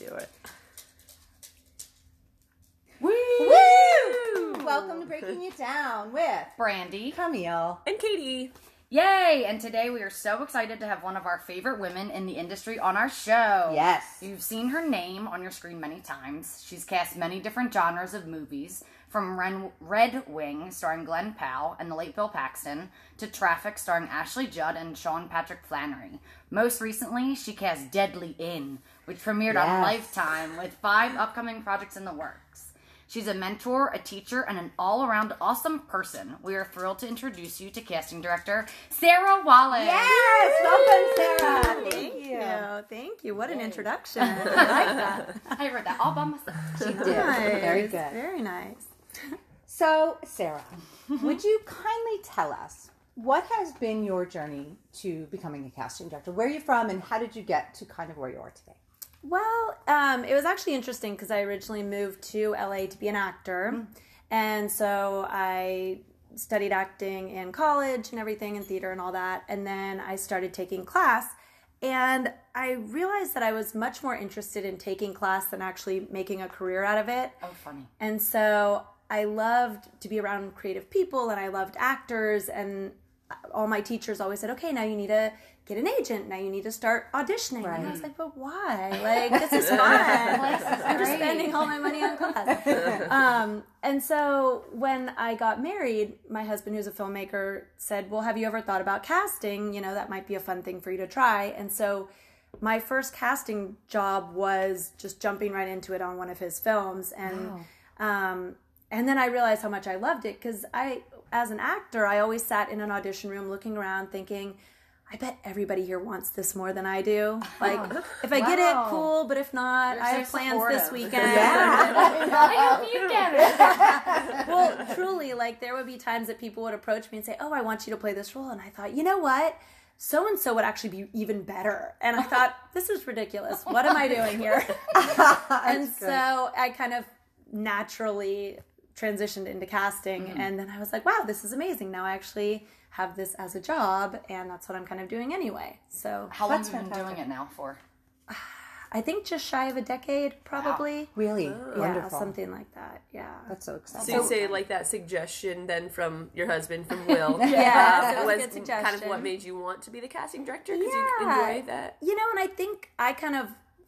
do it. Woo! Woo! Welcome to Breaking It Down with Brandy. Camille. And Katie. Yay! And today we are so excited to have one of our favorite women in the industry on our show. Yes. You've seen her name on your screen many times. She's cast many different genres of movies, from Ren- Red Wing, starring Glen Powell and the late Bill Paxton, to Trafficked, starring Ashley Judd and Sean Patrick Flanery. Most recently, she cast Deadly In, which premiered on Lifetime with five upcoming projects in the works. She's a mentor, a teacher, and an all around awesome person. We are thrilled to introduce you to casting director Sarah Wallace. Yes! Welcome, Sarah. Thank you. Yeah, thank you. What an introduction. I like that. I read that all by myself. She did. Nice. Very good. Very nice. So, Sarah, would you kindly tell us what has been your journey to becoming a casting director? Where are you from, and how did you get to kind of where you are today? Well, um, it was actually interesting because I originally moved to LA to be an actor. And so I studied acting in college and everything, and theater and all that. And then I started taking class. And I realized that I was much more interested in taking class than actually making a career out of it. Oh, funny. And so I loved to be around creative people and I loved actors and all my teachers always said, "Okay, now you need to get an agent. Now you need to start auditioning." And I was like, "But why? Like this is fun. I'm just spending all my money on class." um, and so when I got married, my husband, who's a filmmaker, said, "Well, have you ever thought about casting? You know, that might be a fun thing for you to try." And so my first casting job was just jumping right into it on one of his films and um, and then I realized how much I loved it because I, as an actor, I always sat in an audition room looking around thinking, I bet everybody here wants this more than I do. Like, if I get it, cool, but if not, You're I so have plans this supportive. weekend. I hope you get it. well, truly, like, there would be times that people would approach me and say, Oh, I want you to play this role. And I thought, you know what? So and so would actually be even better. And I thought, this is ridiculous. What am I doing here? and so I kind of naturally transitioned into casting Mm-hmm. and then I was like, wow, this is amazing. Now I actually have this as a job and that's what I'm kind of doing anyway. So How long That's have you been doing it now for? I think just shy of a decade, probably. Really Yeah, wonderful. something like that. Yeah. That's so exciting. So you say like that suggestion then from your husband, from Will, Yeah, uh, it was was a good kind of what made you want to be the casting director because Yeah. you enjoy that. You know, and I think I kind of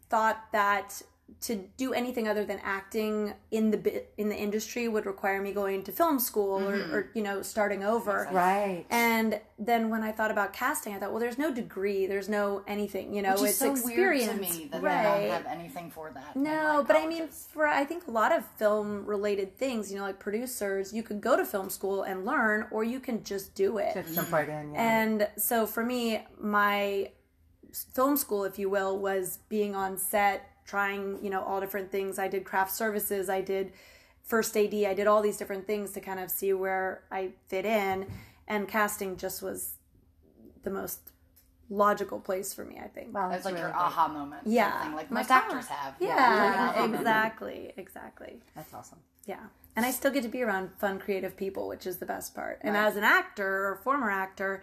thought that to do anything other than acting in the bi- in the industry would require me going to film school or, mm-hmm. or you know starting over. right. And then when I thought about casting, I thought, well, there's no degree, there's no anything, you know, Which is it's so experience, weird to me that right? they don't have anything for that. No, but I mean, for I think a lot of film related things, you know, like producers, you could go to film school and learn, or you can just do it. Just jump right in. Yeah. And so for me, my film school, if you will, was being on set, trying, you know, all different things. I did craft services, I did first AD, I did all these different things to kind of see where I fit in. And casting just was the most logical place for me, I think. wow, It's that's like really your great. aha moment. Yeah. something like My most God. actors have. Yeah, exactly, exactly. That's awesome. Yeah. And I still get to be around fun, creative people, which is the best part. And Right. as an actor or former actor,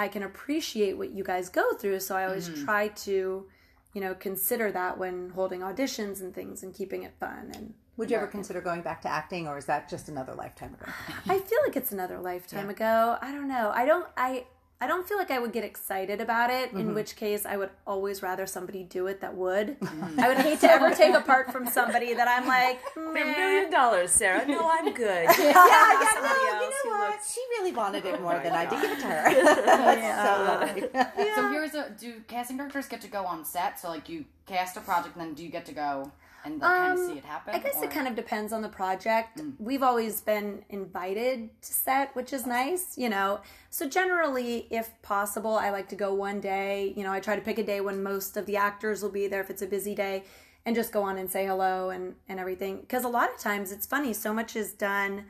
I can appreciate what you guys go through. So I always mm-hmm. try to, you know, consider that when holding auditions and things and keeping it fun. And Would you ever consider going back to acting, or is that just another lifetime ago? I feel like it's another lifetime ago. I don't know. I don't, I, I don't feel like I would get excited about it, in mm-hmm. which case I would always rather somebody do it that would. Mm. I would hate to ever take a part from somebody that I'm like, a million dollars, Sarah. No, I'm good. yeah, yeah, Somebody no, you know what? looks- She really wanted it more my than I did. Give it to her. That's so lovely. So here's a do casting directors get to go on set? So like you cast a project, and then do you get to go and like, kind of see it happen? Um, I guess or- it kind of depends on the project. We've always been invited to set, which is nice, you know. So generally, if possible, I like to go one day. You know, I try to pick a day when most of the actors will be there if it's a busy day and just go on and say hello and and everything because a lot of times it's funny so much is done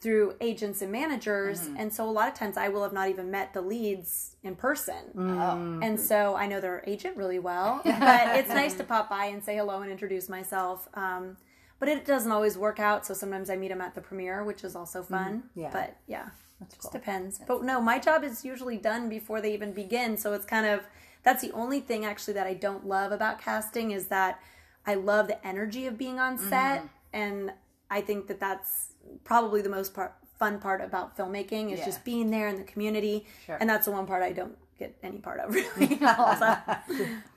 through agents and managers mm-hmm. and so a lot of times I will have not even met the leads in person. Oh. And so I know their agent really well, but it's nice to pop by and say hello and introduce myself. Um, but it doesn't always work out, so sometimes I meet them at the premiere, which is also mm-hmm. fun. Yeah. But yeah, That's just cool. depends. But no, my job is usually done before they even begin, so it's kind of that's the only thing actually that I don't love about casting is that I love the energy of being on set, mm-hmm. and I think that that's probably the most part, fun part about filmmaking is Yeah. just being there in the community, Sure. and that's the one part I don't get any part of really. also.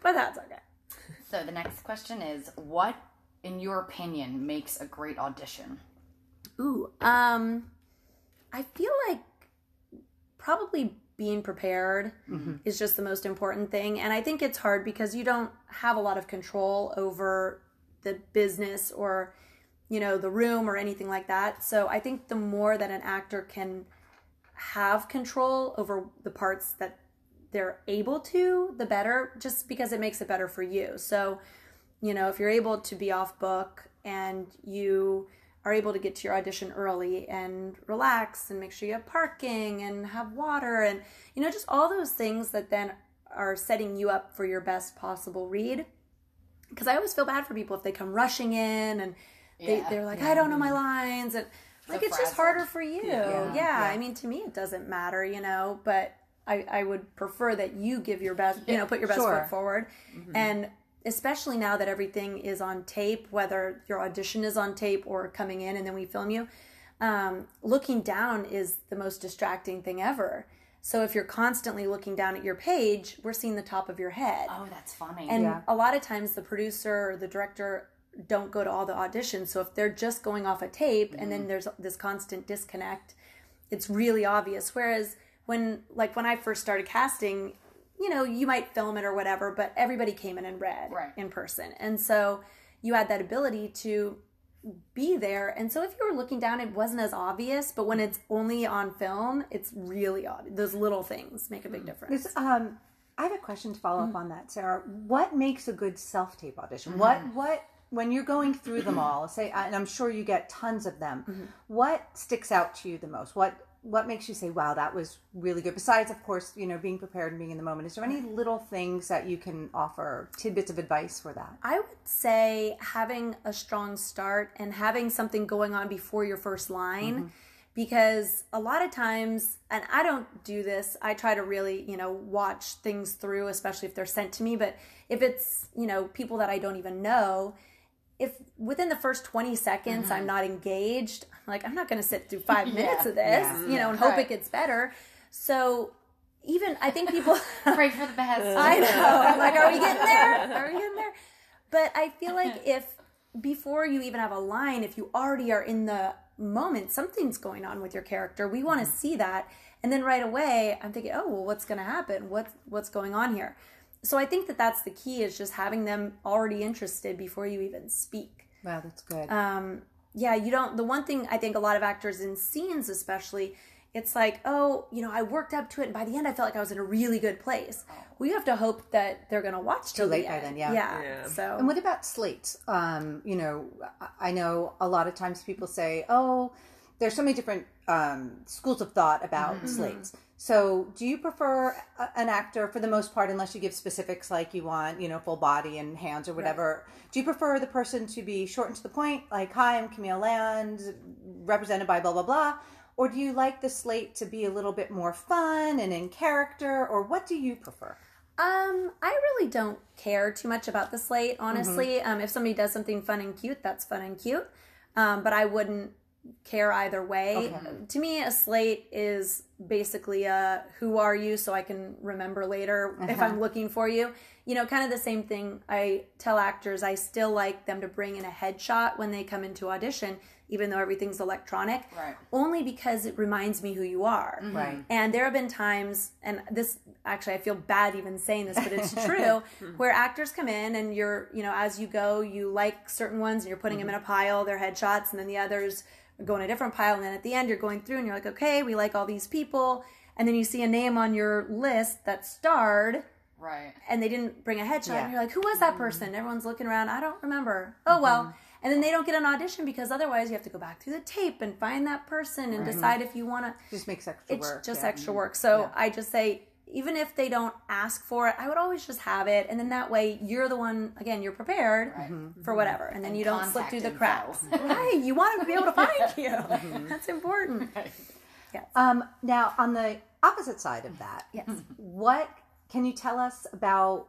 but that's okay. So the next question is what in your opinion makes a great audition? Ooh, um, I feel like probably being prepared is just the most important thing, and I think it's hard because you don't have a lot of control over the business or you know the room or anything like that. So I think the more that an actor can have control over the parts that they're able to, the better, just because it makes it better for you. So, you know, if you're able to be off book and you are able to get to your audition early and relax and make sure you have parking and have water and, you know, just all those things that then are setting you up for your best possible read. Because I always feel bad for people if they come rushing in and they, Yeah. they're like, I don't know my lines. And like, it's just harder for you. Yeah. Yeah. I mean, to me, it doesn't matter, you know, but I, I would prefer that you give your best, you know, put your best Sure. foot forward. And especially now that everything is on tape, whether your audition is on tape or coming in and then we film you, um, looking down is the most distracting thing ever. So if you're constantly looking down at your page, we're seeing the top of your head. Oh, that's funny. And Yeah. a lot of times the producer or the director don't go to all the auditions. So if they're just going off a tape and then mm-hmm. there's this constant disconnect, it's really obvious. Whereas when like when I first started casting, you know, you might film it or whatever, but everybody came in and read Right. in person. And so you had that ability to be there. And so if you were looking down, it wasn't as obvious, but when it's only on film, it's really obvious. Those little things make a big mm. difference. This, um, I have a question to follow up mm. on that, Sarah. What makes a good self tape audition? What mm. what when you're going through them all? Say, and I'm sure you get tons of them. Mm-hmm. What sticks out to you the most? What what makes you say, "Wow, that was really good"? Besides, of course, you know, being prepared and being in the moment. Is there any little things that you can offer tidbits of advice for that? I would say having a strong start and having something going on before your first line. Mm-hmm. Because a lot of times, and I don't do this, I try to really, you know, watch things through, especially if they're sent to me. But if it's, you know, people that I don't even know, if within the first 20 seconds I'm mm-hmm. not engaged, like, I'm not going to sit through five minutes of this, you know, and hope Right. it gets better. So even, I think people. Pray for the best. I know. I'm like, are we getting there? Are we getting there? But I feel like if before you even have a line, if you already are in the moment, something's going on with your character. We want to mm-hmm. see that. And then right away, I'm thinking, oh, well, what's going to happen? What's what's going on here? So I think that that's the key is just having them already interested before you even speak. Wow, that's good. Um, yeah, you don't. The one thing I think a lot of actors in scenes, especially, it's like, oh, you know, I worked up to it, and by the end, I felt like I was in a really good place. Well, you have to hope that they're going to watch till late the by then, yeah. yeah. Yeah. So And what about slates? Um, you know, I- I know a lot of times people say, "Oh, there's so many different um, schools of thought about slates." So, do you prefer a- an actor, for the most part, unless you give specifics like you want, you know, full body and hands or whatever? Do you prefer the person to be short and to the point, like, "Hi, I'm Camille Land, represented by blah blah blah," or do you like the slate to be a little bit more fun and in character, or what do you prefer? Um, I really don't care too much about the slate, honestly. Mm-hmm. Um, if somebody does something fun and cute, that's fun and cute. Um, but I wouldn't care either way. To me, a slate is basically a who are you so I can remember later if Uh-huh. I'm looking for you. You know, kind of the same thing I tell actors. I still like them to bring in a headshot when they come into audition, even though everything's electronic. Right. Only because it reminds me who you are. Mm-hmm. Right. And there have been times, and this actually, I feel bad even saying this, but it's true, mm-hmm. where actors come in and you're, you know, as you go, you like certain ones and you're putting them mm-hmm. in a pile, they're headshots, and then the others go in a different pile. And then at the end, you're going through and you're like, okay, we like all these people. And then you see a name on your list that starred Right. and they didn't bring a headshot. Yeah. And you're like, who was that person? Mm-hmm. Everyone's looking around. I don't remember. Oh, well. Mm-hmm. And then they don't get an audition because otherwise you have to go back through the tape and find that person and decide if you want to Just makes extra it's work. just yeah. extra work. So I just say, even if they don't ask for it, I would always just have it, and then that way you're the one. Again, you're prepared mm-hmm. for whatever, and then you don't slip through the contact cracks. right? You want to be able to find you. That's important. Um, now, on the opposite side of that, Yes. what can you tell us about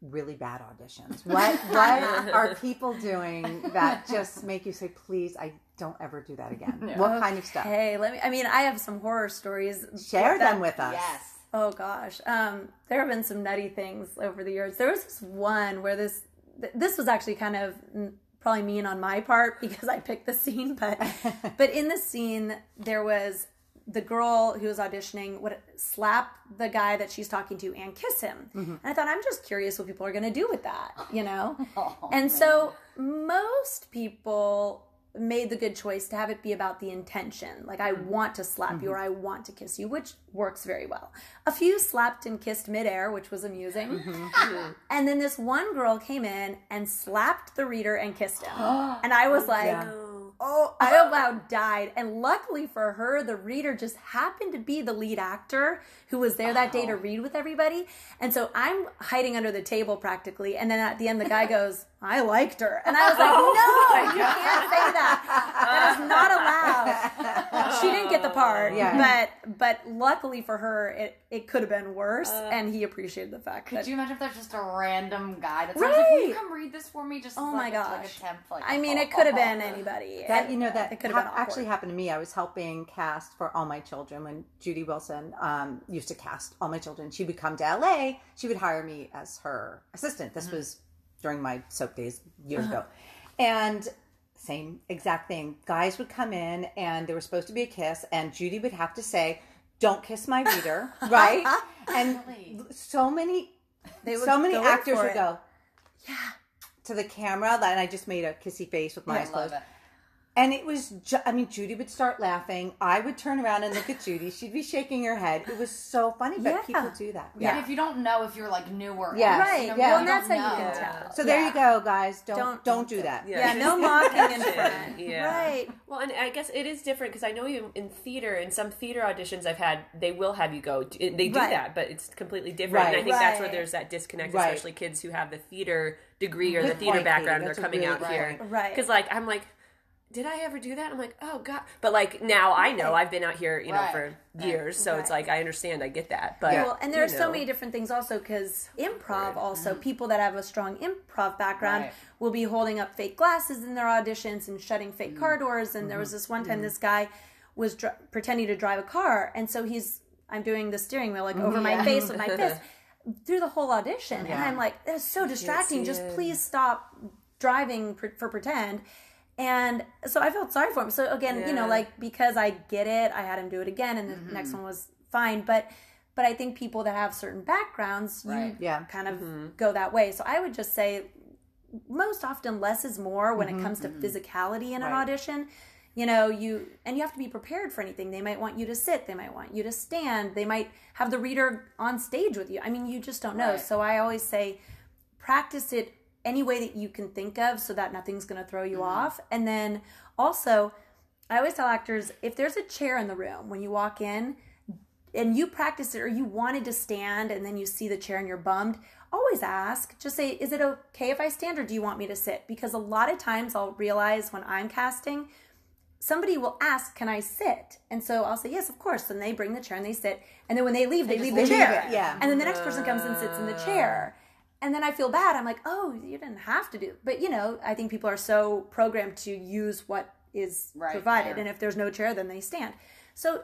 really bad auditions? What what are people doing that just make you say, please, I don't ever do that again? What kind of stuff? Hey, let me. I mean, I have some horror stories. Share that- them with us. Yes. Oh gosh, um, there have been some nutty things over the years. There was this one where this th- this was actually kind of probably mean on my part because I picked the scene, but but in the scene there was the girl who was auditioning would slap the guy that she's talking to and kiss him, mm-hmm. and I thought I'm just curious what people are going to do with that, you know. Oh, and so most people made the good choice to have it be about the intention. Like, I mm-hmm. want to slap you or mm-hmm. I want to kiss you, which works very well. A few slapped and kissed midair, which was amusing. and then this one girl came in and slapped the reader and kissed him. and I was oh, like, Oh, I about died. And luckily for her, the reader just happened to be the lead actor who was there that day to read with everybody. And so I'm hiding under the table practically. And then at the end, the guy goes, I liked her. And I was like, oh. no, you can't say that. That is not allowed. She didn't get the part. Yeah. But but luckily for her, it, it could have been worse. Uh, and he appreciated the fact that Could you imagine if there's just a random guy that's like, "Will you come read this for me?" Just Oh as, my like, a- like a temp, like, I mean, oh, it could have oh, been oh. anybody. That you know that it could have been actually awkward. happened to me. I was helping cast for All My Children when Judy Wilson um, used to cast All My Children. She would come to LA. She would hire me as her assistant. This mm-hmm. was during my soap days years uh-huh. ago, and same exact thing. Guys would come in and there was supposed to be a kiss, and Judy would have to say, "Don't kiss my reader," right? And Really? so many They would so many actors would go, yeah, to the camera, and I just made a kissy face with my eyes closed. it. And it was, ju- I mean, Judy would start laughing. I would turn around and look at Judy. She'd be shaking her head. It was so funny, but Yeah. people do that. And if you don't know if you're like newer, Yes. Right. you know, Yeah. Well, you and that's how don't you know. can tell. So there you go, guys. Don't don't, Don't- do that. Yeah, no mocking in front. Yeah. Right. Well, and I guess it is different because I know even in theater, in some theater auditions I've had, they will have you go. They do Right. that, but it's completely different. And I Right. think that's where Right. there's that disconnect, Right. especially kids who have the theater degree or the theater point, background. Katie. They're That's a coming really out good here, point. Right. Because like I'm like, did I ever do that? I'm like, oh god. But like now I know. I've been out here, you know, Right. for years, so it's like I understand, I get that. But Yeah. Well, and there are so many different things also because improv also mm-hmm. people that have a strong improv background Right. will be holding up fake glasses in their auditions and shutting fake mm-hmm. car doors. And there was mm-hmm. this one time this guy was dr- pretending to drive a car. And so he's I'm doing the steering wheel like over my face with my fist through the whole audition. And I'm like that's so distracting. Just it. please stop driving pr- for pretend and so I felt sorry for him. So again, you know, like because I get it, I had him do it again, and the Mm-hmm. next one was fine. But but I think people that have certain backgrounds, you Yeah. kind of Mm-hmm. go that way. So I would just say, most often, less is more when Mm-hmm. it comes to physicality in an audition. You know, you and you have to be prepared for anything. They might want you to sit. They might want you to stand. They might have the reader on stage with you. I mean, you just don't know. Right. So I always say, practice it any way that you can think of so that nothing's going to throw you mm-hmm. off. And then also, I always tell actors if there's a chair in the room when you walk in and you practiced it or you wanted to stand and then you see the chair and you're bummed, always ask. Just say, is it okay if I stand or do you want me to sit? Because a lot of times I'll realize when I'm casting, somebody will ask, "Can I sit?" And so I'll say, "Yes, of course." And they bring the chair and they sit. And then when they leave, they, just leave the leave chair. it, yeah. And then the next person comes and sits in the chair. And then I feel bad. I'm like, "Oh, you didn't have to do." But you know, I think people are so programmed to use what is Right, provided, fair. and if there's no chair, then they stand. So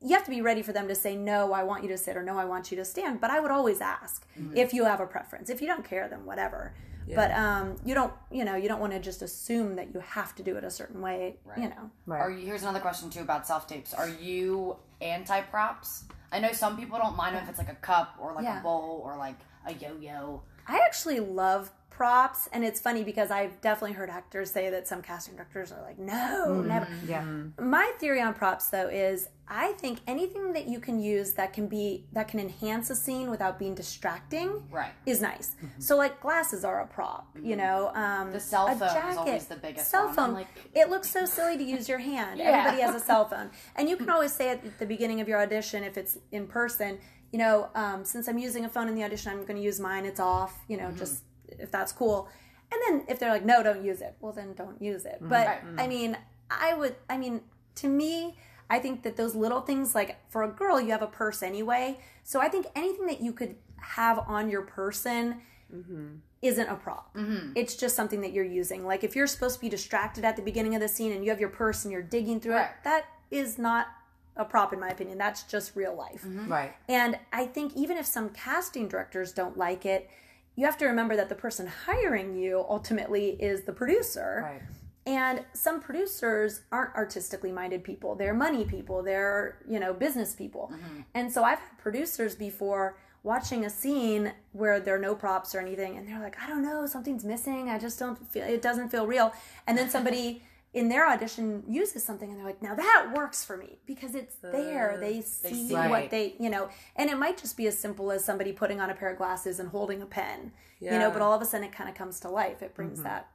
you have to be ready for them to say no i want you to sit or no i want you to stand but i would always ask Mm-hmm. if you have a preference if you don't care then whatever but um you don't you know you don't want to just assume that you have to do it a certain way you know Are you, here's another question too about self tapes. Are you anti props? I know some people don't mind if it's like a cup or like Yeah. a bowl or like a yo yo. i actually love props and it's funny because i've definitely heard actors say that some casting directors are like no mm-hmm. never. Yeah. my theory on props though is i think anything that you can use that can be that can enhance a scene without being distracting Right. is nice. Mm-hmm. So like glasses are a prop you mm-hmm. know um The cell phone is jacket, always the biggest cell phone. like- it looks so silly to use your hand. Everybody has a cell phone. And you can always say at the beginning of your audition if it's in person you know um, since i'm using a phone in the audition i'm going to use mine it's off you know mm-hmm. just if that's cool and then if they're like no don't use it well then don't use it mm-hmm. but Right. i mean i would i mean to me i think that those little things like for a girl you have a purse anyway so i think anything that you could have on your person mm-hmm. isn't a prop. It's just something that you're using. Like if you're supposed to be distracted at the beginning of the scene and you have your purse and you're digging through Right. it, that is not a prop in my opinion. That's just real life. Mm-hmm. Right. And I think even if some casting directors don't like it, you have to remember that the person hiring you ultimately is the producer. Right. And some producers aren't artistically minded people. They're money people. They're, you know, business people. Mm-hmm. And so I've had producers before watching a scene where there are no props or anything and they're like, I don't know, something's missing. I just don't feel it doesn't feel real. And then somebody in their audition uses something and they're like, now that works for me because it's there. They see see what they, you know, and it might just be as simple as somebody putting on a pair of glasses and holding a pen, you know, but all of a sudden it kind of comes to life. It brings that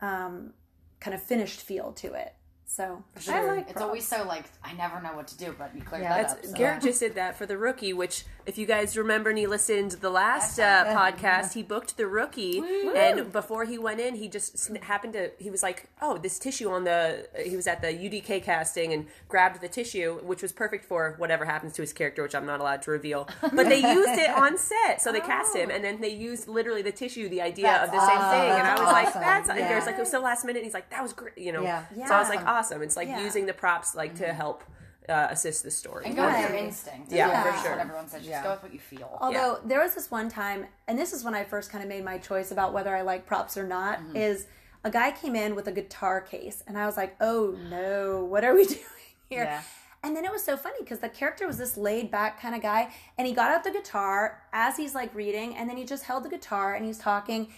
um, kind of finished feel to it. So I like It's props. always so like I never know what to do, but you cleared Yeah, that up. so- Garrett just did that for the rookie, which, if you guys remember and you listened to the last uh, podcast, he booked the rookie, and before he went in, he just happened to. He was like, "Oh, this tissue on the." He was at the UDK casting and grabbed the tissue, which was perfect for whatever happens to his character, which I'm not allowed to reveal. But they used it on set, so they cast him, and then they used literally the tissue, the idea That's of the same thing, and I was like. "That's." And Yeah. Garrett's like, "It was so last minute." And he's like, "That was great," you know. Yeah. So I was like, Yeah. "Awesome!" It's like Yeah. using the props like to help uh, assist the story. and go with your instinct. Yeah, That's for what sure. everyone says. Just Yeah. go with what you feel. Although there was this one time, and this is when I first kind of made my choice about whether I like props or not, Mm-hmm. is a guy came in with a guitar case, and I was like, oh no, what are we doing here? Yeah. And then it was so funny because the character was this laid back kind of guy, and he got out the guitar as he's like reading, and then he just held the guitar and he's talking.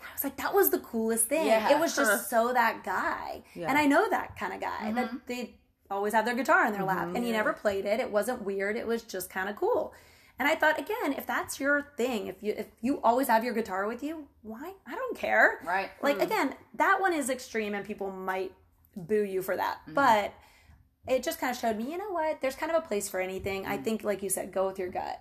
And I was like, that was the coolest thing. Yeah. It was just so that guy. And I know that kind of guy that they always have their guitar in their lap. And he never played it. It wasn't weird. It was just kind of cool. And I thought, again, if that's your thing, if you if you always have your guitar with you, why? I don't care. Right. Like again, that one is extreme, and people might boo you for that. Mm-hmm. But it just kind of showed me, you know what? There's kind of a place for anything. Mm. I think, like you said, go with your gut.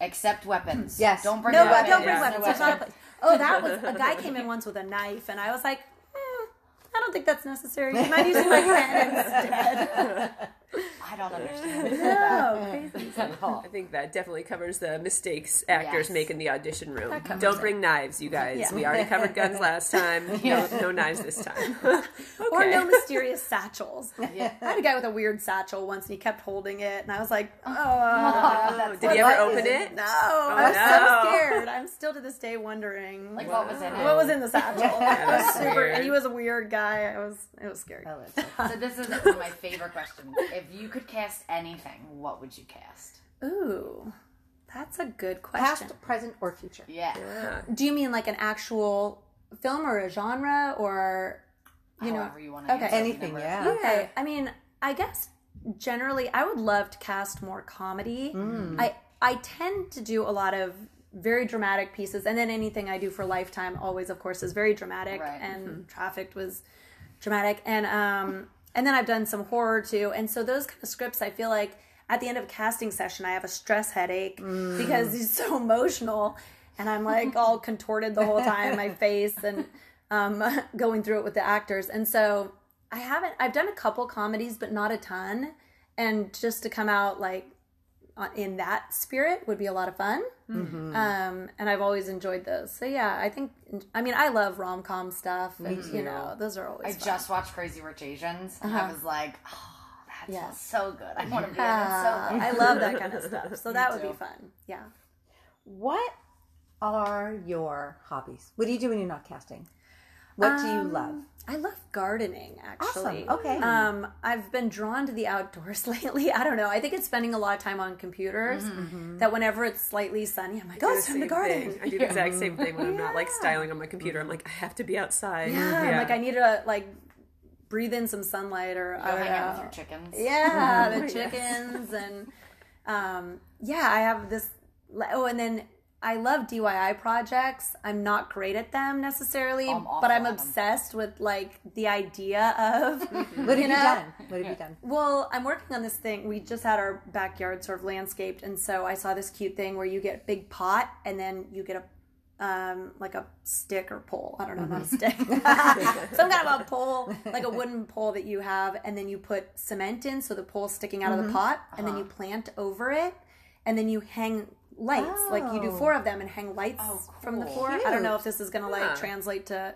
Except weapons. Yes. Don't bring No, weapons. don't bring Yeah. weapons. There's not a place. Oh, that was a guy came in once with a knife, and I was like, hmm, I don't think that's necessary. You mind using my pen instead? I don't understand. no, crazy. I think that definitely covers the mistakes actors Yes. make in the audition room. Don't it. bring knives, you guys. Yeah. We already covered guns last time. No, no knives this time. Or no mysterious satchels. Yeah. I had a guy with a weird satchel once, and he kept holding it, and I was like, oh. Oh, did he ever open it? it? No, oh, I was no. so scared. I'm still to this day wondering Like what was in it? what was in the satchel. It was super, and he was a weird guy. It was it was scary. Oh, so So this is one of my favorite questions. If you could cast anything, what would you cast? Ooh, that's a good question. Past, present, or future. Yeah. Yeah. Do you mean like an actual film or a genre or you know? You want to okay. answer. Anything, never- yeah. Okay, I mean, I guess generally I would love to cast more comedy. I I tend to do a lot of very dramatic pieces, and then anything I do for Lifetime always, of course, is very dramatic. Right. And Trafficked was dramatic, and um, and then I've done some horror too, and so those kind of scripts, I feel like at the end of a casting session, I have a stress headache because he's so emotional, and I'm like all contorted the whole time, my face, and um, going through it with the actors, and so I haven't. I've done a couple comedies, but not a ton. And just to come out like in that spirit would be a lot of fun. Mm-hmm. Um, and I've always enjoyed those. So yeah, I think. I mean, I love rom com stuff, and you know, those are always. I fun. just watched Crazy Rich Asians, and I was like, oh, that's Yeah. so good. I want to be in it Uh, so. I love that kind of stuff. So that would be fun. Yeah. What are your hobbies? What do you do when you're not casting? What do you Um, love? I love gardening actually. Awesome. Okay. Um, I've been drawn to the outdoors lately. I don't know. I think it's spending a lot of time on computers. That whenever it's slightly sunny, I'm like, oh, do it's the time to same garden. thing. I do the exact same thing when I'm not like styling on my computer. I'm like, I have to be outside. Yeah, I'm like I need to like breathe in some sunlight or Go don't hang out with your chickens. Yeah, the chickens and um, yeah, I have this. Oh, and then I love DIY projects. I'm not great at them necessarily, oh, I'm awful but I'm obsessed with like the idea of. What have you know? done? What have you done? Well, I'm working on this thing. We just had our backyard sort of landscaped, and so I saw this cute thing where you get a big pot and then you get a um like a stick or pole. I don't know, not a mm-hmm. stick. Some kind of a pole, like a wooden pole that you have, and then you put cement in so the pole's sticking out of the mm-hmm. pot, and then uh-huh. you plant over it, and then you hang lights. Like you do Oh. four of them and hang lights Oh, from the cool. floor. I don't know if this is gonna like Yeah. translate to.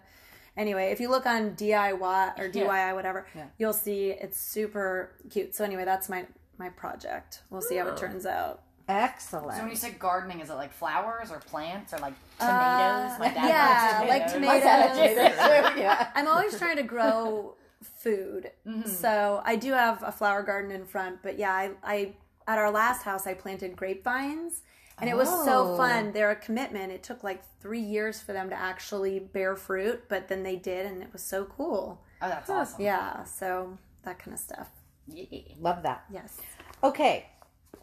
Anyway, if you look on DIY or DIY whatever, Yeah. you'll see it's super cute. So anyway, that's my my project. We'll see how it turns out. Excellent. So when you say gardening, is it like flowers or plants or like tomatoes? My dad Uh, yeah, loves like tomatoes. My tomatoes. did it too, yeah. I'm always trying to grow food. So I do have a flower garden in front, but yeah, I, I at our last house I planted grapevines and it was so Oh. fun. They're a commitment. It took like 3 years for them to actually bear fruit, but then they did and it was so cool. Oh, that's awesome. Yeah, so that kind of stuff. Yeah. Love that. Yes. Okay,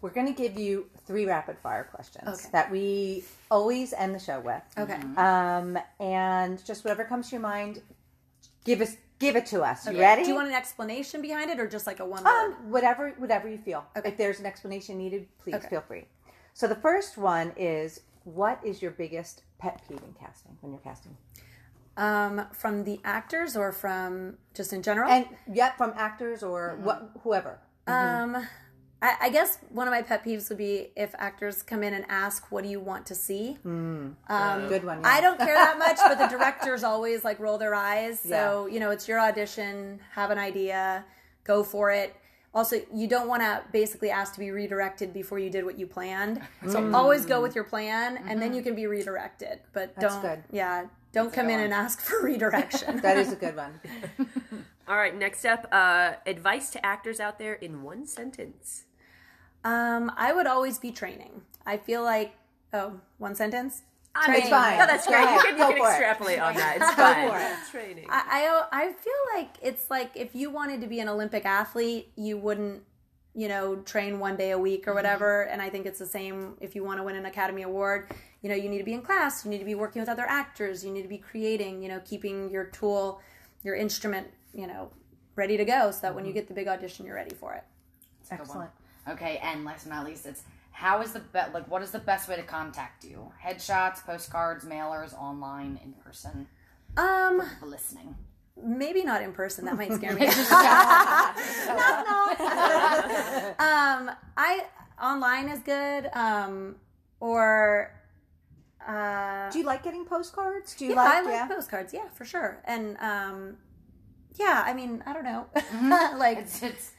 we're going to give you three rapid fire questions Okay. that we always end the show with. Okay. Um, and just whatever comes to your mind, give us give it to us. You ready? Do you want an explanation behind it or just like a one um, word? whatever whatever you feel. Okay. If there's an explanation needed, please Okay. feel free. So the first one is what is your biggest pet peeve in casting when you're casting? Um, from the actors or from just in general? And yep, from actors or what whoever. Um, I, I guess one of my pet peeves would be if actors come in and ask, "What do you want to see?" Um, Good one. I don't care that much, but the directors always like roll their eyes. So you know, it's your audition. Have an idea, go for it. Also, you don't want to basically ask to be redirected before you did what you planned. So always go with your plan, and then you can be redirected. But That's don't, good. yeah, don't come in and ask for redirection. That is a good one. All right, next up, uh, advice to actors out there in one sentence. Um, I would always be training. I feel like oh, one sentence. I It's fine. No, that's great. ahead. You can, you Go can for it. extrapolate on that. It's Go fine. for it. Training. I, I I feel like it's like if you wanted to be an Olympic athlete, you wouldn't, you know, train one day a week or mm-hmm. whatever. And I think it's the same if you want to win an Academy Award. You know, you need to be in class. You need to be working with other actors. You need to be creating. You know, keeping your tool, your instrument, you know, ready to go, so that when you mm-hmm. get the big audition, you're ready for it. Good one. Excellent. Okay, and last but not least, it's how is the best? like what is the best way to contact you? Headshots, postcards, mailers, online, in person. Um, For listening. maybe not in person. That might scare me. No, no. um, I online is good. Um, or uh, Do you like getting postcards? Do you yeah, like I like yeah? postcards. Yeah, for sure. And um, yeah, I mean, I don't know, like It's it's a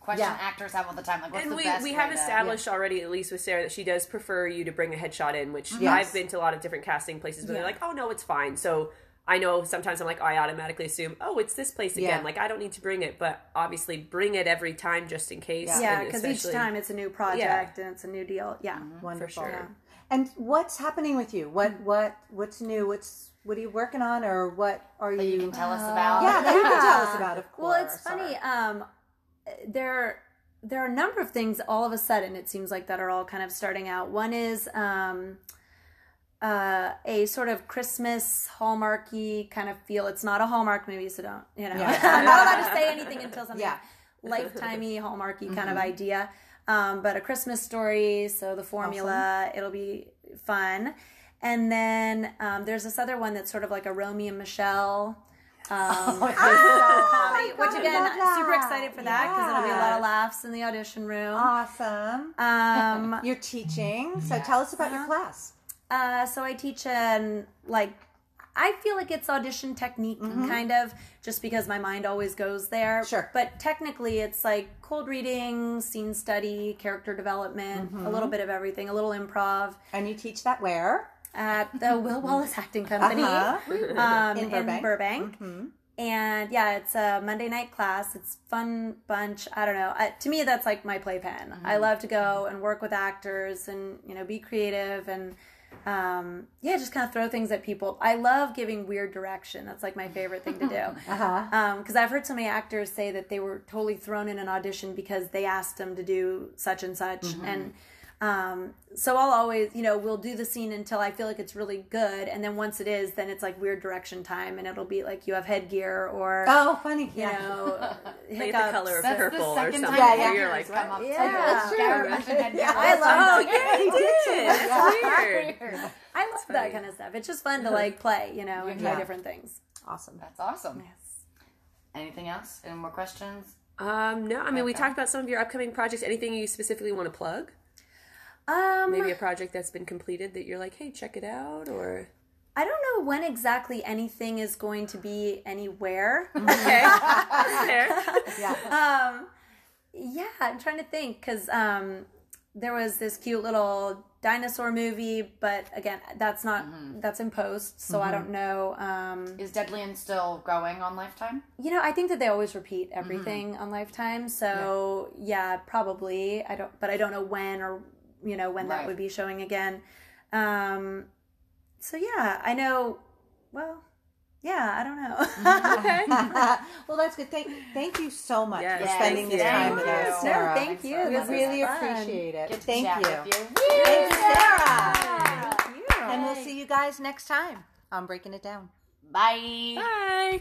question Yeah. actors have all the time. Like, what's and the we, best we way have to- established already, at least with Sarah, that she does prefer you to bring a headshot in, which mm-hmm. Yes. I've been to a lot of different casting places where Yeah. they're like, oh, no, it's fine. So I know sometimes I'm like, I automatically assume, oh, it's this place again. Yeah. Like, I don't need to bring it, but obviously bring it every time just in case. Yeah. yeah, because each time it's a new project and it's a new deal. Yeah. Mm-hmm. Wonderful. sure. And what's happening with you? What what what's new? What's what are you working on, or what are that you you? can tell us about. yeah, that you can tell us uh, about. Of course. Well, it's funny. Um, there there are a number of things all of a sudden it seems like that are all kind of starting out. One is um, uh, a sort of Christmas hallmarky kind of feel. It's not a Hallmark movie, so don't you know? Yeah. I'm not allowed to say anything until something Yeah. lifetimey hallmarky kind of idea. Um, but a Christmas story, so the formula, it'll be fun. And then um, there's this other one that's sort of like a Romeo and Michelle. Um, comedy, which God, again, super excited for that because it'll be a lot of laughs in the audition room. awesome. Um, You're teaching, so tell us about your class. uh, so I teach an like I feel like it's audition technique kind of just because my mind always goes there. Sure. But technically it's like cold reading, scene study, character development, a little bit of everything, a little improv And you teach that where? At the Will Wallace Acting Company Uh-huh. um, In in Burbank. Burbank. And yeah, it's a Monday night class. It's fun bunch. I don't know. I, to me, that's like my playpen. I love to go and work with actors and you know be creative and um, yeah, just kind of throw things at people. I love giving weird direction. That's like my favorite thing to do. Uh-huh. Because I've heard so many actors say that they were totally thrown in an audition because they asked them to do such and such, Mm-hmm. and um, so I'll always, you know, we'll do the scene until I feel like it's really good, and then once it is, then it's like weird direction time, and it'll be like you have headgear or Oh, funny. you Yeah. know Like the color of That's purple the or something. time Yeah, yeah, yeah. You're like, come up. Yeah. That's Gary. Yeah, I love Oh, that. yeah, he did. That's weird. I love that kind of stuff. It's just fun to like play, you know, and try different things. Awesome. That's awesome. Yes. Anything else? Any more questions? Um, no, I mean, we talked about some of your upcoming projects. Anything you specifically want to plug? Um, Maybe a project that's been completed that you're like, hey, check it out, or I don't know when exactly anything is going to be anywhere. okay, That's fair. um, yeah, I'm trying to think because um, there was this cute little dinosaur movie, but again, that's not that's in post, so I don't know. Um, Is Deadly and still going on Lifetime? you know, I think that they always repeat everything on Lifetime, so yeah. probably. I don't, but I don't know when or you know when that would be showing again. Um, so yeah, I know. Well, yeah, I don't know. Well, that's good. Thank, thank you so much Yes, for thank spending this you. time with us, you. Sarah. No, thank you. We This was really fun. appreciate it. Get to Thank chat you. with you. Thank you, Sarah. Thank you. And we'll see you guys next time on Breaking It Down. Bye. Bye.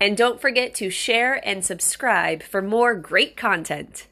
And don't forget to share and subscribe for more great content.